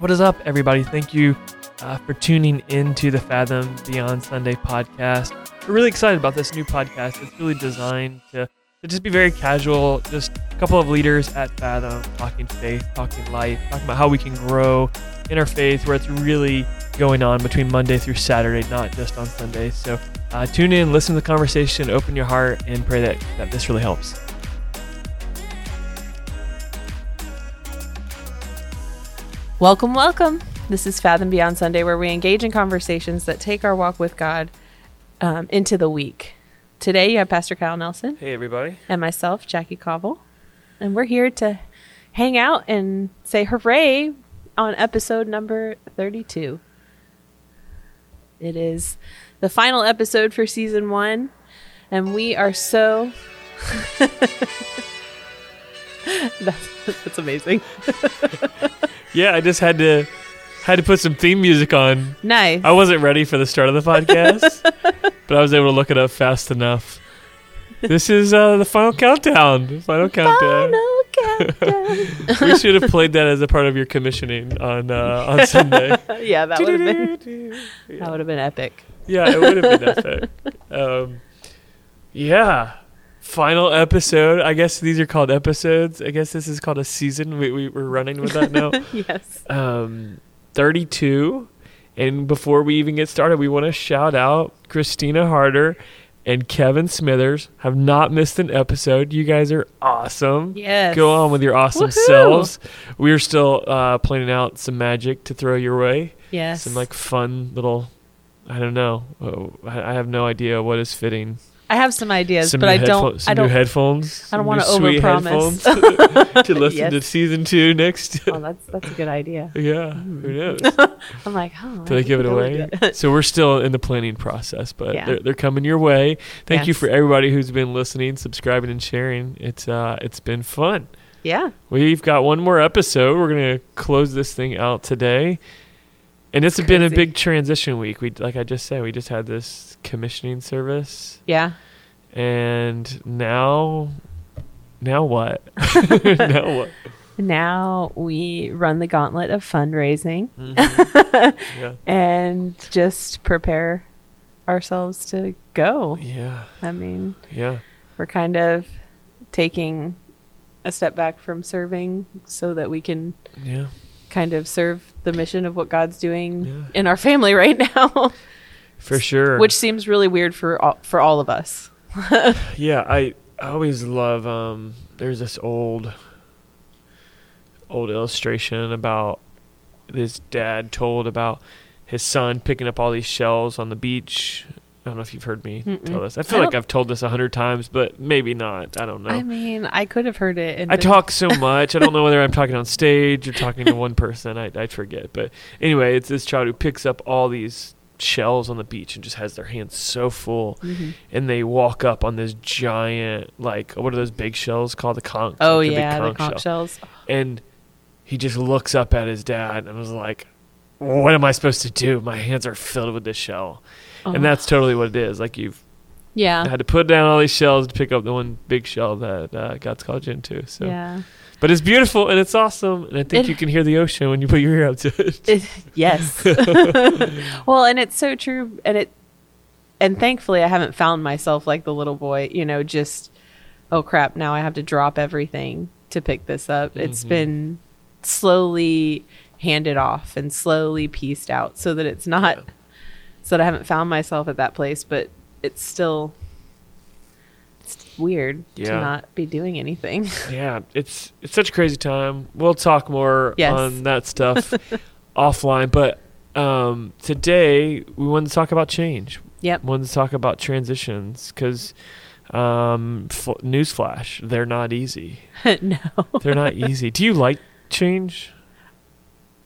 What is up, everybody? Thank you uh, for tuning into the Fathom Beyond Sunday podcast. We're really excited about this new podcast. It's really designed to, to just be very casual, just a couple of leaders at Fathom talking faith, talking life, talking about how we can grow in our faith, where it's really going on between Monday through Saturday, not just on Sundays. So uh, tune in, listen to the conversation, open your heart, and pray that, that this really helps. Welcome, welcome. This is Fathom Beyond Sunday, where we engage in conversations that take our walk with God um, into the week. Today, you have Pastor Kyle Nelson Hey, everybody. and myself, Jackie Cobble, and we're here to hang out and say hooray on episode number 32. It is the final episode for season one, and we are so. that's, that's amazing. Yeah, I just had to had to put some theme music on. Nice. I wasn't ready for the start of the podcast, but I was able to look it up fast enough. This is uh, the final countdown. The final countdown. Final countdown. we should have played that as a part of your commissioning on uh, on Sunday. yeah, that would have been that would have been epic. Yeah, it would have been epic. Um, yeah, final episode. I guess these are called episodes. I guess this is called a season. We, we we're running with that now. yes. um, 32. And before we even get started, we want to shout out Christina Harder and Kevin Smithers. Have not missed an episode. You guys are awesome. Yes. Go on with your awesome Woohoo! selves. We are still uh, planning out some magic to throw your way. Yes. Some like fun little. I don't know. Oh, I I have no idea what is fitting. I have some ideas, some but I don't. Some I don't. new headphones. I don't new sweet overpromise. headphones to listen to season two next. oh, that's that's a good idea. yeah, who knows? I'm like, oh. Do they give it away? so we're still in the planning process, but Yeah. they're, they're coming your way. Thank you for everybody who's been listening, subscribing, and sharing. It's uh, it's been fun. yeah. We've got one more episode. We're gonna close this thing out today, and it's been a big transition week. We like I just said, we just had this commissioning service, Yeah. And now, now what? now what? Now we run the gauntlet of fundraising Mhm. yeah, and just prepare ourselves to go. yeah, I mean, yeah. we're kind of taking a step back from serving so that we can Yeah, kind of serve the mission of what God's doing Yeah. in our family right now, for sure. which seems really weird for all, for all of us. Yeah, I, I always love um there's this old old illustration about this dad told about his son picking up all these shells on the beach. I don't know if you've heard me Mm-mm. tell this. I I feel like I've told this a hundred times, but maybe not. I don't know. I mean, I could have heard it. I talk so much. I don't know whether I'm talking on stage or talking to one person. I, I forget. But anyway, it's this child who picks up all these shells on the beach and just has their hands so full Mhm. and they walk up on this giant like what are those big shells called the conch Oh like yeah, the conch conch shell. shells. and he just looks up at his dad and was like what am i supposed to do my hands are filled with this shell Oh. and that's totally what it is like you've yeah, I had to put down all these shells to pick up the one big shell that uh, god's called you into so yeah. but it's beautiful and it's awesome and i think It- you can hear the ocean when you put your ear up to it It, yes. well, and it's so true, and it, and thankfully, I haven't found myself like the little boy. You know, just oh crap, now I have to drop everything to pick this up. It's Mhm. been slowly handed off and slowly pieced out, so that it's not, Yeah. so that I haven't found myself at that place, but it's still. It's weird to not be doing anything. yeah it's it's such a crazy time we'll talk more Yes. on that stuff offline but um today we wanted to talk about change Yep. wanted to talk about transitions because um f- newsflash they're not easy no. they're not easy do you like change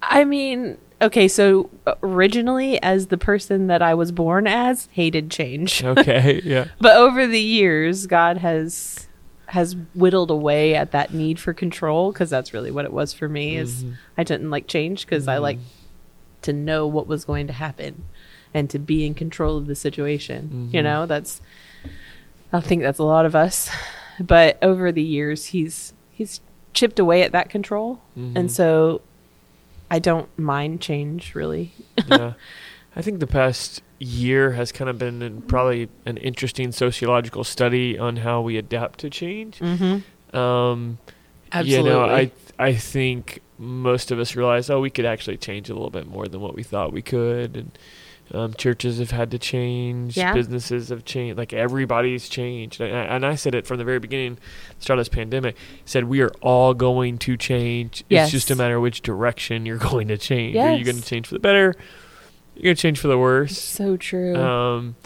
I mean, okay, so originally, as the person that I was born as, hated change. okay yeah But over the years, God has has whittled away at that need for control because that's really what it was for me. Is Mhm. I didn't like change because I like to know what was going to happen and to be in control of the situation. You Mhm. know, that's I think that's a lot of us. But over the years, he's he's chipped away at that control, and so I don't mind change really. yeah. I think the past year has kind of been an, probably an interesting sociological study on how we adapt to change. Mm-hmm. Um, Absolutely. You know, I I think most of us realize, oh, we could actually change a little bit more than what we thought we could, and um, churches have had to change, Yeah. businesses have changed, like everybody's changed. And I, and I said it from the very beginning, start of this pandemic, said we are all going to change. Yes. It's just a matter of which direction you're going to change. Are you going to change for the better? You're going to change for the worse. so true. Um,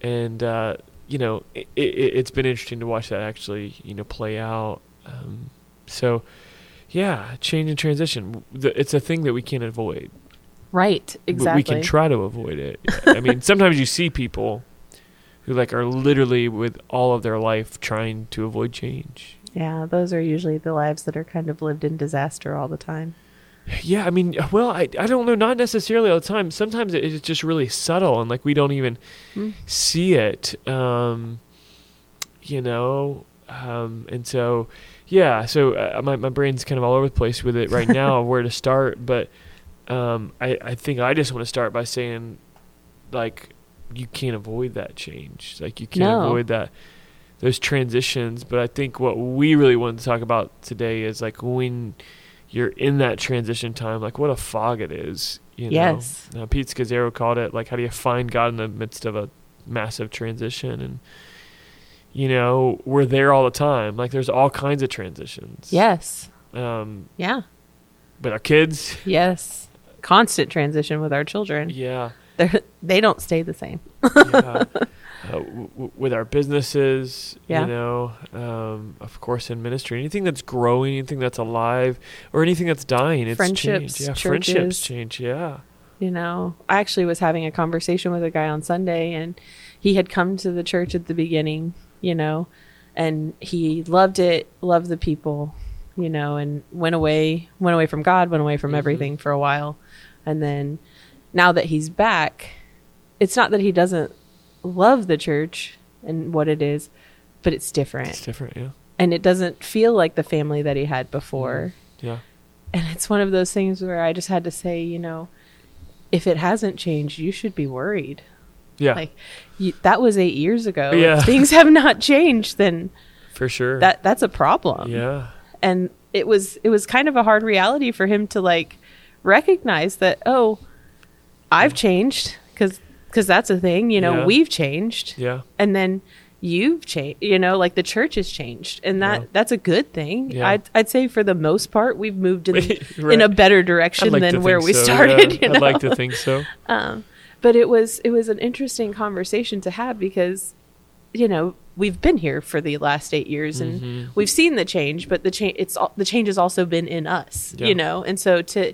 and uh, you know, it, it, it's been interesting to watch that actually, you know, play out. Um, so, yeah, change and transition. It's a thing that we can't avoid. Right. but Exactly. we can try to avoid it. I mean, sometimes you see people who like are literally with all of their life trying to avoid change. yeah, those are usually the lives that are kind of lived in disaster all the time. Yeah, I mean, well, I, I don't know, not necessarily all the time. Sometimes it is just really subtle and like we don't even Mm. see it. Um, you know, um, and so yeah, so uh, my my brain's kind of all over the place with it right now of where to start, but um, I I think I just want to start by saying like you can't avoid that change, like you can't No. avoid that those transitions. But I think what we really want to talk about today is like when you're in that transition time, like what a fog it is. You know? Yes. Uh, Pete Scazzero called it like how do you find God in the midst of a massive transition and you know we're there all the time like there's all kinds of transitions Yes. um Yeah. with our kids Yes. Constant transition with our children. yeah They're, they don't stay the same. yeah uh, w- w- with our businesses Yeah. you know um of course in ministry anything that's growing anything that's alive or anything that's dying it's Friendships, changed. yeah churches. friendships change yeah You know, I actually was having a conversation with a guy on Sunday, and he had come to the church at the beginning, you know, and he loved it, loved the people, you know, and went away, went away from God, went away from Mhm. everything for a while. And then now that he's back, it's not that he doesn't love the church and what it is, but it's different. it's different yeah and it doesn't feel like the family that he had before. Mm-hmm. yeah And it's one of those things where I just had to say, you know, if it hasn't changed, you should be worried. yeah Like you, that was eight years ago. Yeah. If things have not changed, then for sure that that's a problem. yeah And it was it was kind of a hard reality for him to like recognize that oh, I've changed because because that's a thing. You know, Yeah. we've changed, yeah and then you've changed. You know, like the church has changed, and that Yeah. that's a good thing. Yeah. I'd I'd say for the most part, we've moved in Right. in a better direction like than where we so, started. yeah. You know? I'd like to think so Um, but it was it was an interesting conversation to have because, you know, we've been here for the last eight years and Mhm. we've seen the change, but the change it's all, the change has also been in us, Yeah. you know, and so to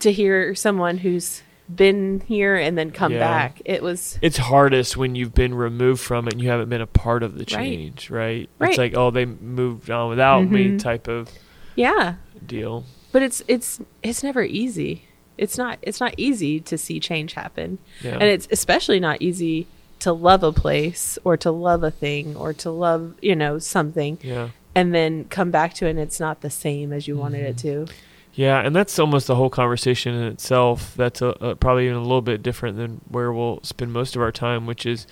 to hear someone who's been here and then come Yeah. back, it was it's hardest when you've been removed from it and you haven't been a part of the change, right? Right. It's like, oh, they moved on without me Mhm. type of yeah, deal. but it's it's it's never easy. It's not it's not easy to see change happen. Yeah. and it's especially not easy to love a place or to love a thing or to love you know something yeah. and then come back to it and it's not the same as you wanted it Mm-hmm. to Yeah, and that's almost the whole conversation in itself. That's a, a, probably even a little bit different than where we'll spend most of our time, which is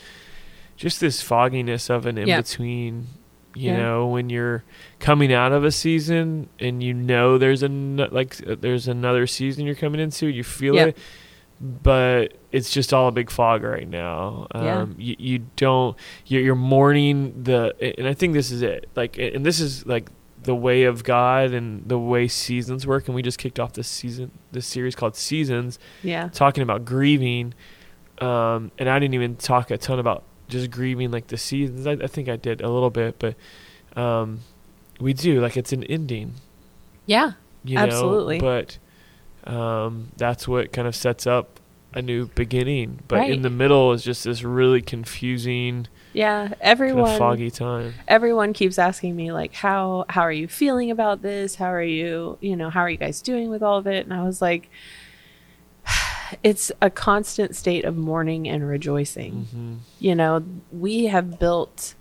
just this fogginess of an in Yeah. between. You Yeah. know, when you're coming out of a season and you know there's an like uh, there's another season you're coming into, you feel Yeah. it, but it's just all a big fog right now. Yeah. Um, you, you don't you're, you're mourning the, and I think this is it. Like, and this is like the way of God and the way seasons work. And we just kicked off this season, this series called Seasons, yeah talking about grieving. Um, and I didn't even talk a ton about just grieving like the seasons. I, I think I did a little bit, but um, we do like it's an ending. yeah You know? Absolutely. But um, that's what kind of sets up a new beginning. But in the middle is just this really confusing, yeah kind everyone of foggy time. everyone keeps asking me like how how are you feeling about this? How are you you know how are you guys doing with all of it? And i was like it's a constant state of mourning and rejoicing. Hmm you know we have built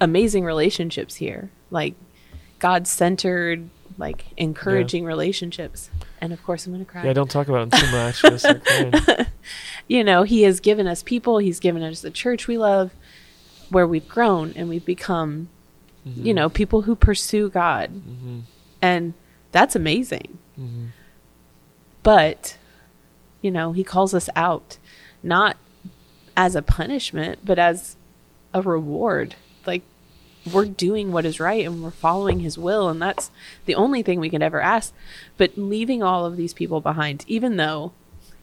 amazing relationships here. Like god centered like encouraging relationships. And of course I'm going to cry. Yeah, don't talk about him too much. You'll start crying. you know, he has given us people, he's given us the church we love where we've grown and we've become, Mm-hmm. you know, people who pursue God. Mhm. And that's amazing. Mhm. But, you know, he calls us out not as a punishment, but as a reward. Like we're doing what is right and we're following his will and that's the only thing we can ever ask. But leaving all of these people behind, even though,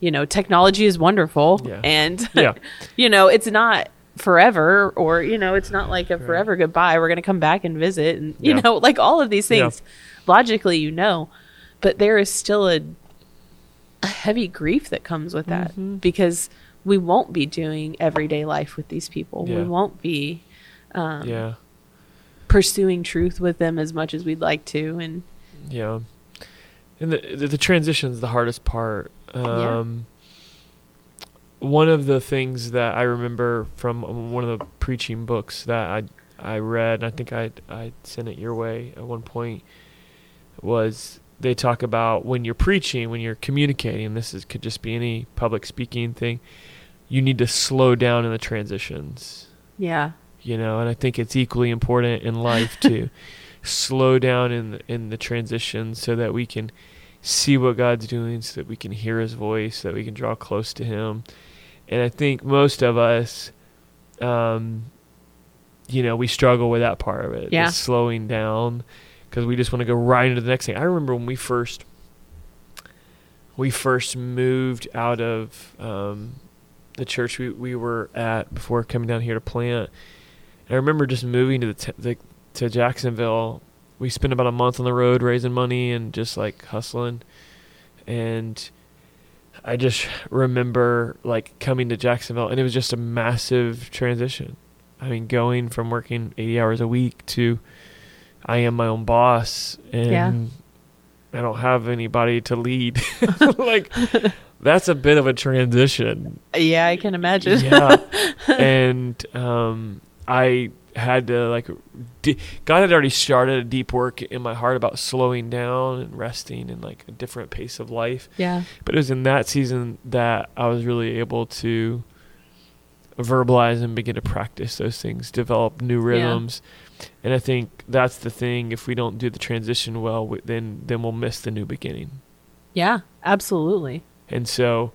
you know, technology is wonderful Yeah. and Yeah. you know, it's not forever or, you know, it's not like a forever goodbye. We're gonna come back and visit and you Yeah. know, like all of these Yeah. things logically you know. But there is still a a heavy grief that comes with that Mhm. because we won't be doing everyday life with these people. We won't be um, Yeah. pursuing truth with them as much as we'd like to. And Yeah. And the the, the transition's the hardest part. Um one of the things that I remember from one of the preaching books that I I read, and I think I I sent it your way at one point was they talk about when you're preaching, when you're communicating, this is could just be any public speaking thing, you need to slow down in the transitions. Yeah, you know and i think it's equally important in life to slow down in the, in the transition so that we can see what god's doing so that we can hear his voice so that we can draw close to him and i think most of us um you know we struggle with that part of it Yeah. slowing down because we just want to go right into the next thing i remember when we first we first moved out of um, the church we, we were at before coming down here to plant. And I remember just moving to the, t- the to Jacksonville. We spent about a month on the road raising money and just like hustling. And I just remember like coming to Jacksonville and it was just a massive transition. I mean, going from working 80 hours a week to I am my own boss and Yeah. I don't have anybody to lead. like that's a bit of a transition. yeah, I can imagine. Yeah. and um I had to like di- God had already started a deep work in my heart about slowing down and resting and like a different pace of life. yeah, But it was in that season that I was really able to verbalize and begin to practice those things, develop new rhythms. And I think that's the thing. If we don't do the transition well, we- then then we'll miss the new beginning. yeah, absolutely. And so,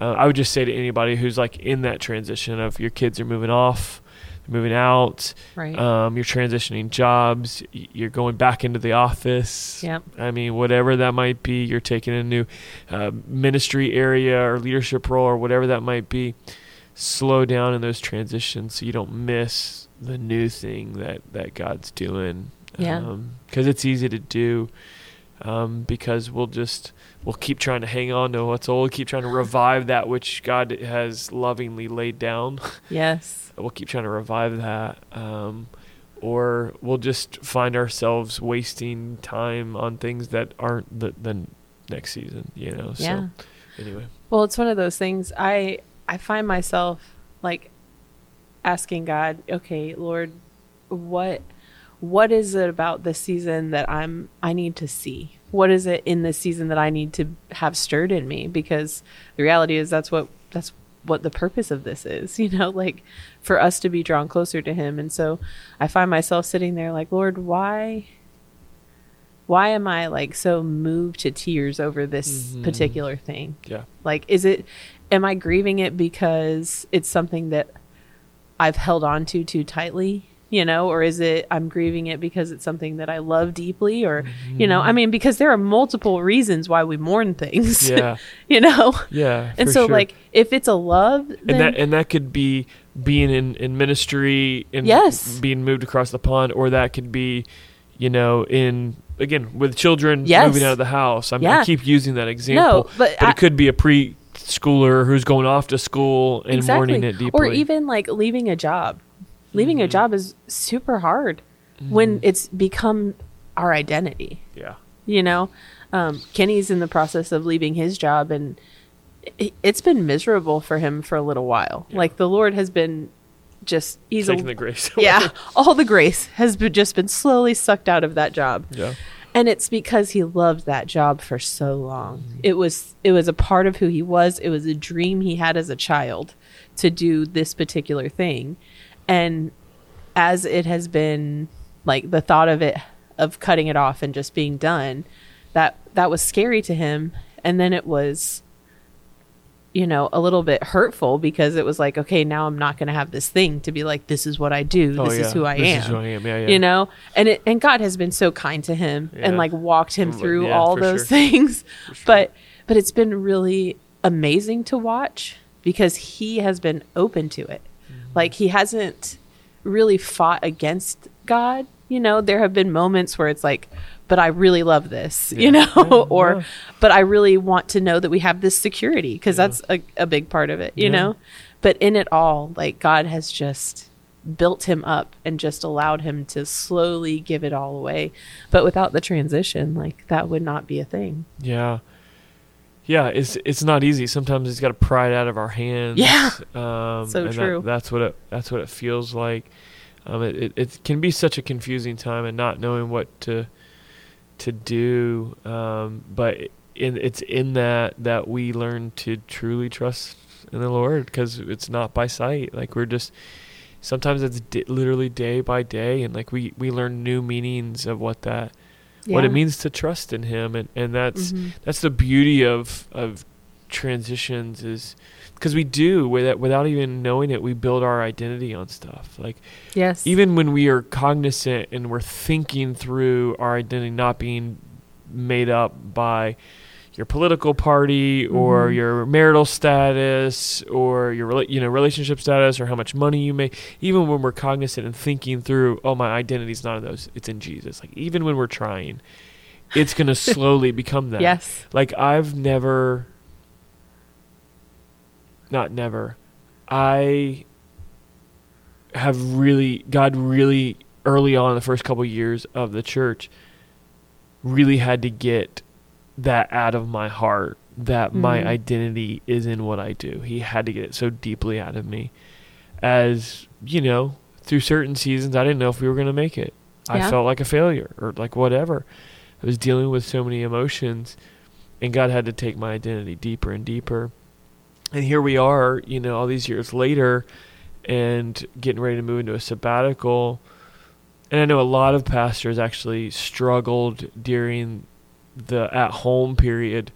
uh, I would just say to anybody who's like in that transition of your kids are moving off, moving out, Right. um, you're transitioning jobs, you're going back into the office. Yep. I mean, whatever that might be, you're taking a new uh, ministry area or leadership role or whatever that might be. Slow down in those transitions so you don't miss the new thing that, that God's doing. Yeah. Because it's easy to do um, because we'll just we'll keep trying to hang on to what's old, keep trying to revive that which God has lovingly laid down yes. we'll keep trying to revive that um, or we'll just find ourselves wasting time on things that aren't the, the next season you know Yeah. so anyway Well, it's one of those things. I I find myself like asking God, okay, Lord, what what is it about this season that I'm I need to see? What is it in this season that I need to have stirred in me? Because the reality is that's what that's what the purpose of this is, you know, like for us to be drawn closer to him. And so I find myself sitting there like, Lord, why why am I like so moved to tears over this Mhm. particular thing? yeah Like, is it, am I grieving it because it's something that I've held on to too tightly, you know, or is it I'm grieving it because it's something that I love deeply, or, you know, I mm-hmm. mean, because there are multiple reasons why we mourn things, yeah you know? yeah And so, sure. like, if it's a love, then, and that and that could be being in in ministry and Yes. being moved across the pond or that could be you know in again with children Yes. moving out of the house I'm, Yeah. i keep using that example no, but, but I- it could be a preschooler who's going off to school and mourning it deeply Or even like leaving a job. Leaving a Mhm. job is super hard when Mhm. it's become our identity. yeah you know um, kenny's in the process of leaving his job and it, it's been miserable for him for a little while Yeah. like the lord has been just he's a, taking the grace away. yeah all the grace has been, just been slowly sucked out of that job yeah and it's because he loved that job for so long it was it was a part of who he was it was a dream he had as a child to do this particular thing and as it has been like the thought of it of cutting it off and just being done that that was scary to him and then it was you know a little bit hurtful because it was like okay now i'm not going to have this thing to be like this is what i do this Oh, is who i This am is who I am. Yeah, yeah. you know and it and god has been so kind to him and like walked him Mm, through yeah, all those sure. things sure. but but it's been really amazing to watch because he has been open to it. Like he hasn't really fought against god you know? There have been moments where it's like but i really love this you know? Yeah, or yeah. but i really want to know that we have this security because that's a, a big part of it you Yeah. know? But in it all like god has just built him up and just allowed him to slowly give it all away. But without the transition like that would not be a thing. Yeah. Yeah, it's it's not easy. Sometimes it's got to pry it out of our hands. Yeah. Um, So and that- true. that's what it that's what it feels like. Um, it, it it can be such a confusing time and not knowing what to to do. Um, but in, it's in that that we learn to truly trust in the Lord because it's not by sight. Like we're just sometimes it's di- literally day by day, and like we we learn new meanings of what that what it means to trust in Him, and and that's Mhm. that's the beauty of of transitions is because we do without without even knowing it we build our identity on stuff. Like yes. even when we are cognizant and we're thinking through our identity not being made up by your political party or Mhm. your marital status or your you know relationship status or how much money you make even when we're cognizant and thinking through oh my identity's not in those it's in Jesus like even when we're trying it's going to slowly become that yes like I've never not never. I have really God really early on in the first couple years of the church really had to get that out of my heart that my Mhm. identity is in what I do. He had to get it so deeply out of me. As, you know, through certain seasons I didn't know if we were going to make it. I felt like a failure or like whatever. I was dealing with so many emotions and God had to take my identity deeper and deeper. And here we are, you know, all these years later and getting ready to move into a sabbatical. And I know a lot of pastors actually struggled during the at home period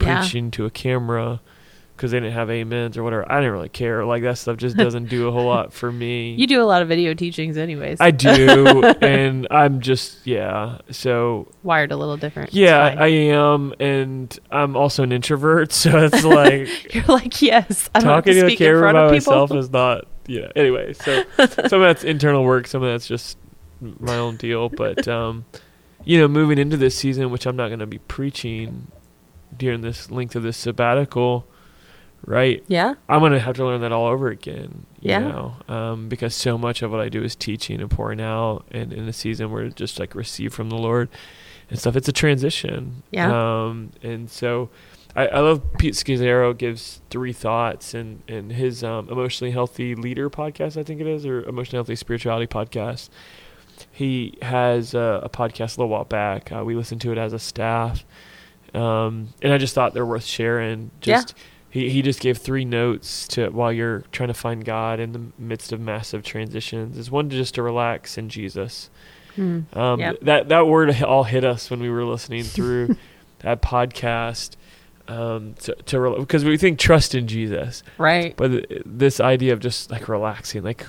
Yeah. preaching to a camera because they didn't have amens or whatever. I didn't really care. Like that stuff just doesn't do a whole lot for me. you do a lot of video teachings anyways I do, and I'm just yeah. So wired a little different yeah. I am, and I'm also an introvert. So it's like you're like yes i talking to to a camera front by of people myself is not. Yeah. Anyway, so some of that's internal work, some of that's just my own deal. But um, you know, moving into this season, which I'm not going to be preaching during this length of this sabbatical, right? yeah I'm gonna have to learn that all over again. You Yeah. know, um, because so much of what I do is teaching and pouring out, and in a season where it's just like receive from the Lord and stuff. It's a transition. Yeah. Um, and so I, I love Pete Scazzero gives three thoughts and and his um, emotionally healthy leader podcast, I think it is, or emotionally healthy spirituality podcast. He has a, a podcast a little while back. Uh, we listened to it as a staff, um, and I just thought they're worth sharing. Yeah. Just he he just gave three notes to while you're trying to find God in the midst of massive transitions. Is one just to relax in Jesus. Hmm. Um, Yeah. That that word all hit us when we were listening through that podcast. Um, to to because we think trust in Jesus, right but th- this idea of just like relaxing, like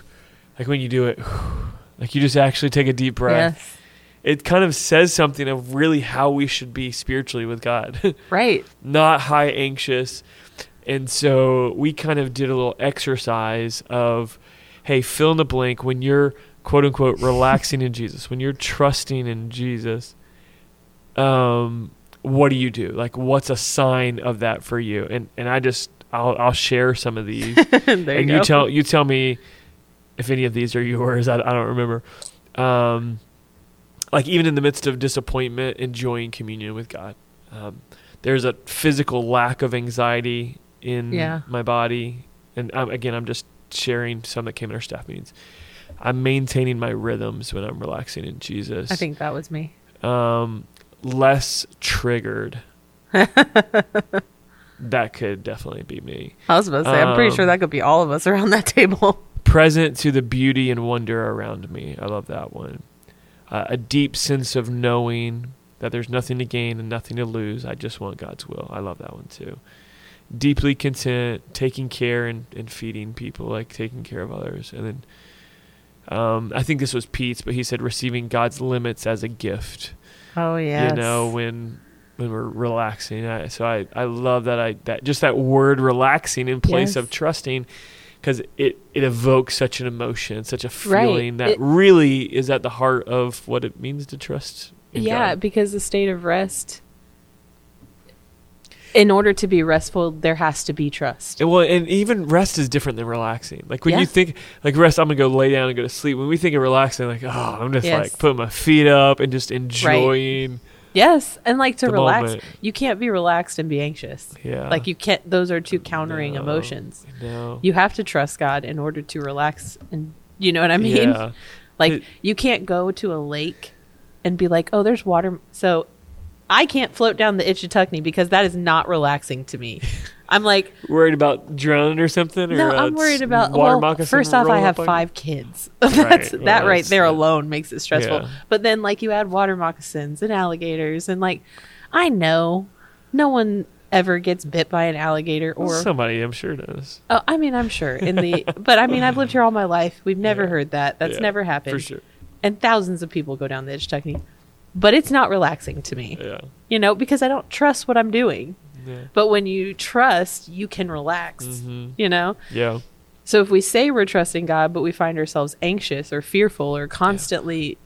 like when you do it, like you just actually take a deep breath. yes It kind of says something of really how we should be spiritually with God. right not high anxious. And so we kind of did a little exercise of, hey, fill in the blank when you're quote unquote relaxing in Jesus, when you're trusting in Jesus, um, what do you do? Like, what's a sign of that for you? And and I just I'll I'll share some of these, and you you go tell you tell me if any of these are yours. I, I don't remember. Um, like even in the midst of disappointment, enjoying communion with God. Um, there's a physical lack of anxiety in Yeah. my body, and um, again, I'm just sharing some that came in our staff meetings. I'm maintaining my rhythms when I'm relaxing in Jesus. i think that was me um, less triggered, that could definitely be me. I was about to say, I'm pretty sure Um, that could be all of us around that table. Present to the beauty and wonder around me. I love that one. Uh, a deep sense of knowing that there's nothing to gain and nothing to lose. I just want God's will. I love that one too. Deeply content, taking care and, and feeding people, like taking care of others. And then um, I think this was Pete's, but he said receiving God's limits as a gift. Oh yeah. you know when when we're relaxing I, so I, I love that i that just that word relaxing in place Yes. of trusting because it it evokes such an emotion such a Right. feeling that It- really is at the heart of what it means to trust in Yeah, God. because the state of rest in order to be restful, there has to be trust. And well and even rest is different than relaxing like when Yeah. you think like rest i'm gonna go lay down and go to sleep when we think of relaxing like oh i'm just Yes. like putting my feet up and just enjoying Yes, and like to The relax, moment. you can't be relaxed and be anxious. yeah Like you can't those are two countering No. emotions. no You have to trust God in order to relax and you know what I mean? yeah Like It- you can't go to a lake and be like, "Oh, there's water." So I can't float down the Ichetucknee because that is not relaxing to me. I'm like, worried about drowning or something or no, uh, I'm worried about. water Well, first off, I have five kids. that's well, that right there alone makes it stressful. Yeah. But then, like, you add water moccasins and alligators, and like, I know no one ever gets bit by an alligator Well, or. somebody i'm sure does Oh, I mean, I'm sure in the, but I mean, I've lived here all my life. We've never Yeah. heard that. That's Yeah, never happened. for sure And thousands of people go down the Ichetucknee, but it's not relaxing to me. yeah You know, because I don't trust what I'm doing. yeah But when you trust, you can relax. Mhm. You know. yeah So if we say we're trusting God, but we find ourselves anxious or fearful or constantly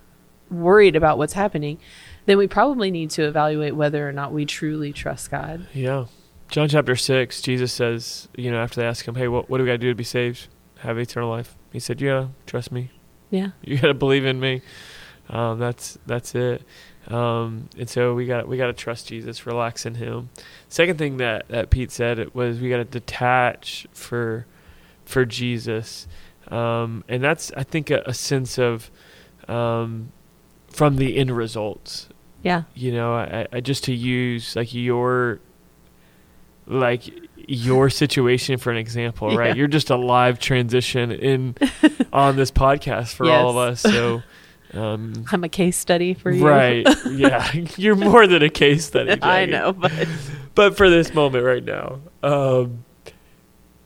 worried about what's happening, then we probably need to evaluate whether or not we truly trust God. Yeah. John chapter 6, Jesus says, you know, after they ask him, hey, what, what do we got to do to be saved? Have eternal life. He said, yeah, trust me. Yeah. You got to believe in me. Um, that's that's it. Um, and so we got we got to trust Jesus, relax in Him. Second thing that, that Pete said it was we got to detach for for Jesus, um, and that's I think a, a sense of um, from the end results Yeah. you know I, I just to use like your like your situation for an example right Yeah. you're just a live transition in on this podcast for all of us so um I'm a case study for you. right yeah you're more than a case study I know, but but for this moment right now um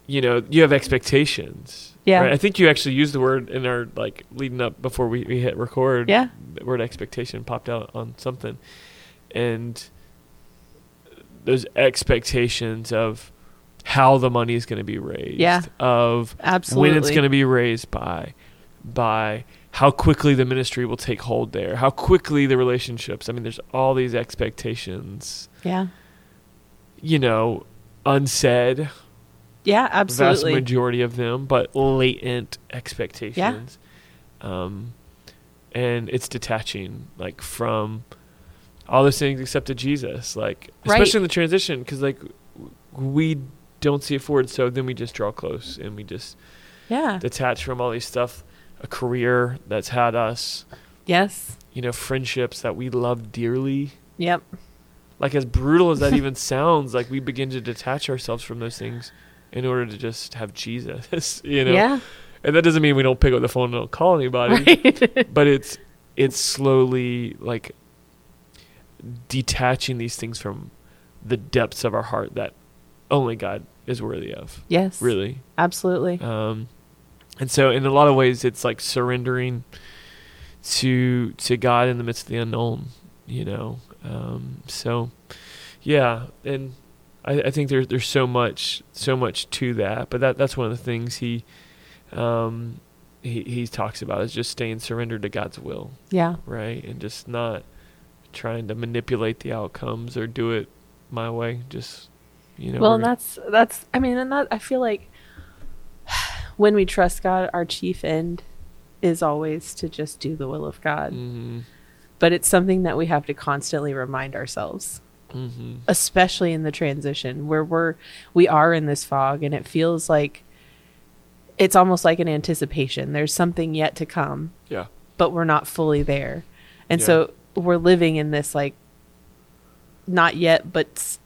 you know you have expectations Yeah. right? i think you actually used the word in our like leading up before we, we hit record yeah. the word expectation popped out on something and those expectations of how the money is going to be raised Yeah. of Absolutely. when it's going to be raised by by how quickly the ministry will take hold there how quickly the relationships i mean there's all these expectations Yeah. you know unsaid Yeah, absolutely. The vast majority of them, but latent expectations. Yeah. Um, and it's detaching like from all those things except to Jesus, like Right. especially in the transition, because like we don't see it forward, so then we just draw close and we just yeah. detach from all these stuff, a career that's had us, Yes. you know, friendships that we love dearly. Yep. Like as brutal as that even sounds, like we begin to detach ourselves from those things in order to just have Jesus, you know. Yeah. And that doesn't mean we don't pick up the phone and don't call anybody, Right. but it's it's slowly like detaching these things from the depths of our heart that only God is worthy of. yes. Really. Absolutely. Um and so in a lot of ways it's like surrendering to to God in the midst of the unknown, you know. Um so yeah, and I, I think there's there's so much so much to that, but that that's one of the things he um he he talks about is just staying surrendered to God's will, Yeah. right? And just not trying to manipulate the outcomes or do it my way. Just you know. well, and that's that's. I mean, and that I feel like when we trust God, our chief end is always to just do the will of God. Mhm, But it's something that we have to constantly remind ourselves, mhm. especially in the transition where we're we are in this fog, and it feels like it's almost like an anticipation. There's something yet to come, Yeah. but we're not fully there, and Yeah. so we're living in this like not yet, but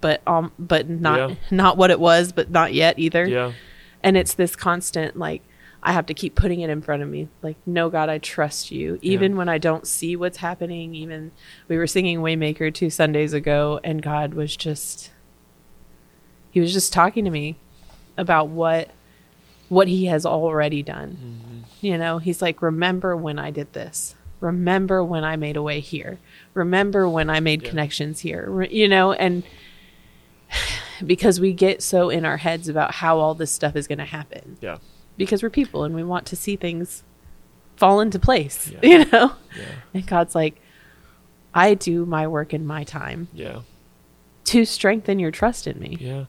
but um, but not Yeah. not what it was, but not yet either. Yeah. And it's this constant like I have to keep putting it in front of me. Like, no, God, I trust you. Even when I don't see what's happening, even we were singing Waymaker two Sundays ago, and God was just, He was just talking to me about what what He has already done. Mm-hmm. You know, He's like, remember when I did this. Remember when I made a way here. Remember when I made Yeah. connections here. Re- You know, and because we get so in our heads about how all this stuff is going to happen Yeah. because we're people and we want to see things fall into place, Yeah. you know? Yeah. And God's like, I do my work in my time Yeah. to strengthen your trust in me. Yeah.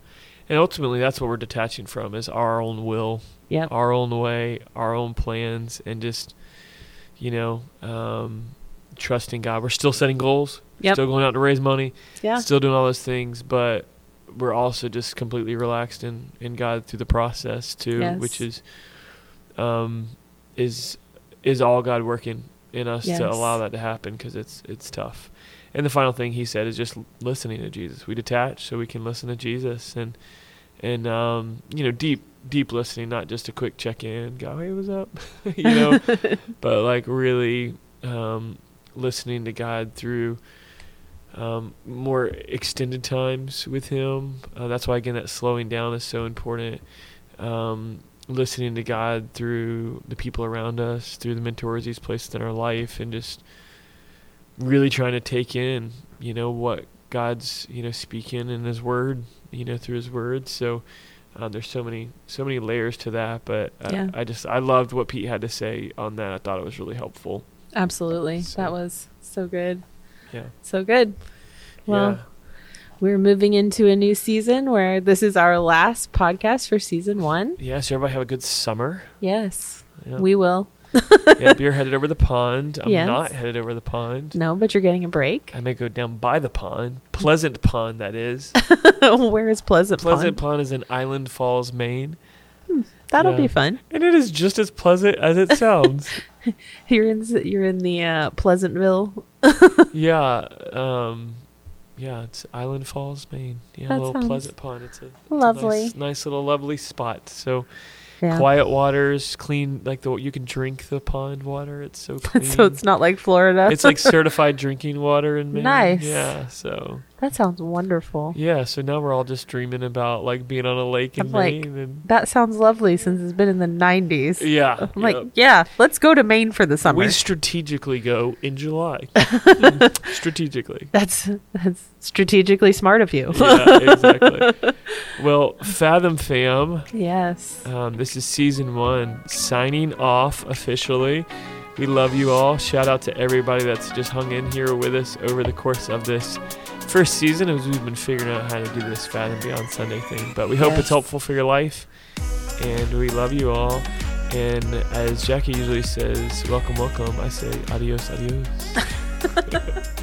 And ultimately, that's what we're detaching from is our own will, Yep. our own way, our own plans, and just, you know, um, trusting God. We're still setting goals, Yep. still going out to raise money, Yeah. still doing all those things, but we're also just completely relaxed in, in God through the process too, Yes. which is, um, is is all God working in us Yes. to allow that to happen because it's it's tough. And the final thing he said is just listening to Jesus. We detach so we can listen to Jesus and and um, you know deep deep listening, not just a quick check in, go hey what's up, you know, but like really um, listening to God through um, more extended times with Him. Uh, that's why again that slowing down is so important. Um, listening to God through the people around us, through the mentors He's placed in our life, and just really trying to take in, you know, what God's you know speaking in His Word, you know, through His Word. So. Uh, there's so many, so many layers to that, but uh, Yeah. I just I loved what Pete had to say on that. I thought it was really helpful. Absolutely. So- that was so good. Yeah, So good. Well, yeah, we're moving into a new season where this is our last podcast for season one. Yes. Everybody have a good summer. Yes, Yeah. we will. yep, you're headed over the pond. I'm Yes. not headed over the pond. No, but you're getting a break. I may go down by the pond. Pleasant Pond, that is. Where is Pleasant, Pleasant Pond? Pleasant Pond is in Island Falls, Maine. That'll Yeah. be fun. And it is just as pleasant as it sounds. You're in you're in the uh, Pleasantville. yeah. Um, yeah, it's Island Falls, Maine. Yeah, That a little Pleasant Pond. It's a, it's a lovely. nice, nice little lovely spot. So Yeah. quiet waters, clean like the you can drink the pond water. It's so clean. so it's not like Florida. it's like certified drinking water in Maine. Nice. Yeah. So that sounds wonderful. yeah. So now we're all just dreaming about like being on a lake in I'm like, Maine and That sounds lovely since it's been in the 90s. yeah. I'm like, yep. yeah, let's go to Maine for the summer. we strategically go in July. Strategically. that's that's strategically smart of you. Yeah, exactly. well, Fathom Fam. yes. Um, this is season one, signing off officially. We love you all. Shout out to everybody that's just hung in here with us over the course of this first season as we've been figuring out how to do this Fathom Beyond Sunday thing. But we hope Yes. it's helpful for your life. And we love you all. And as Jackie usually says, welcome, welcome. I say adios, adios.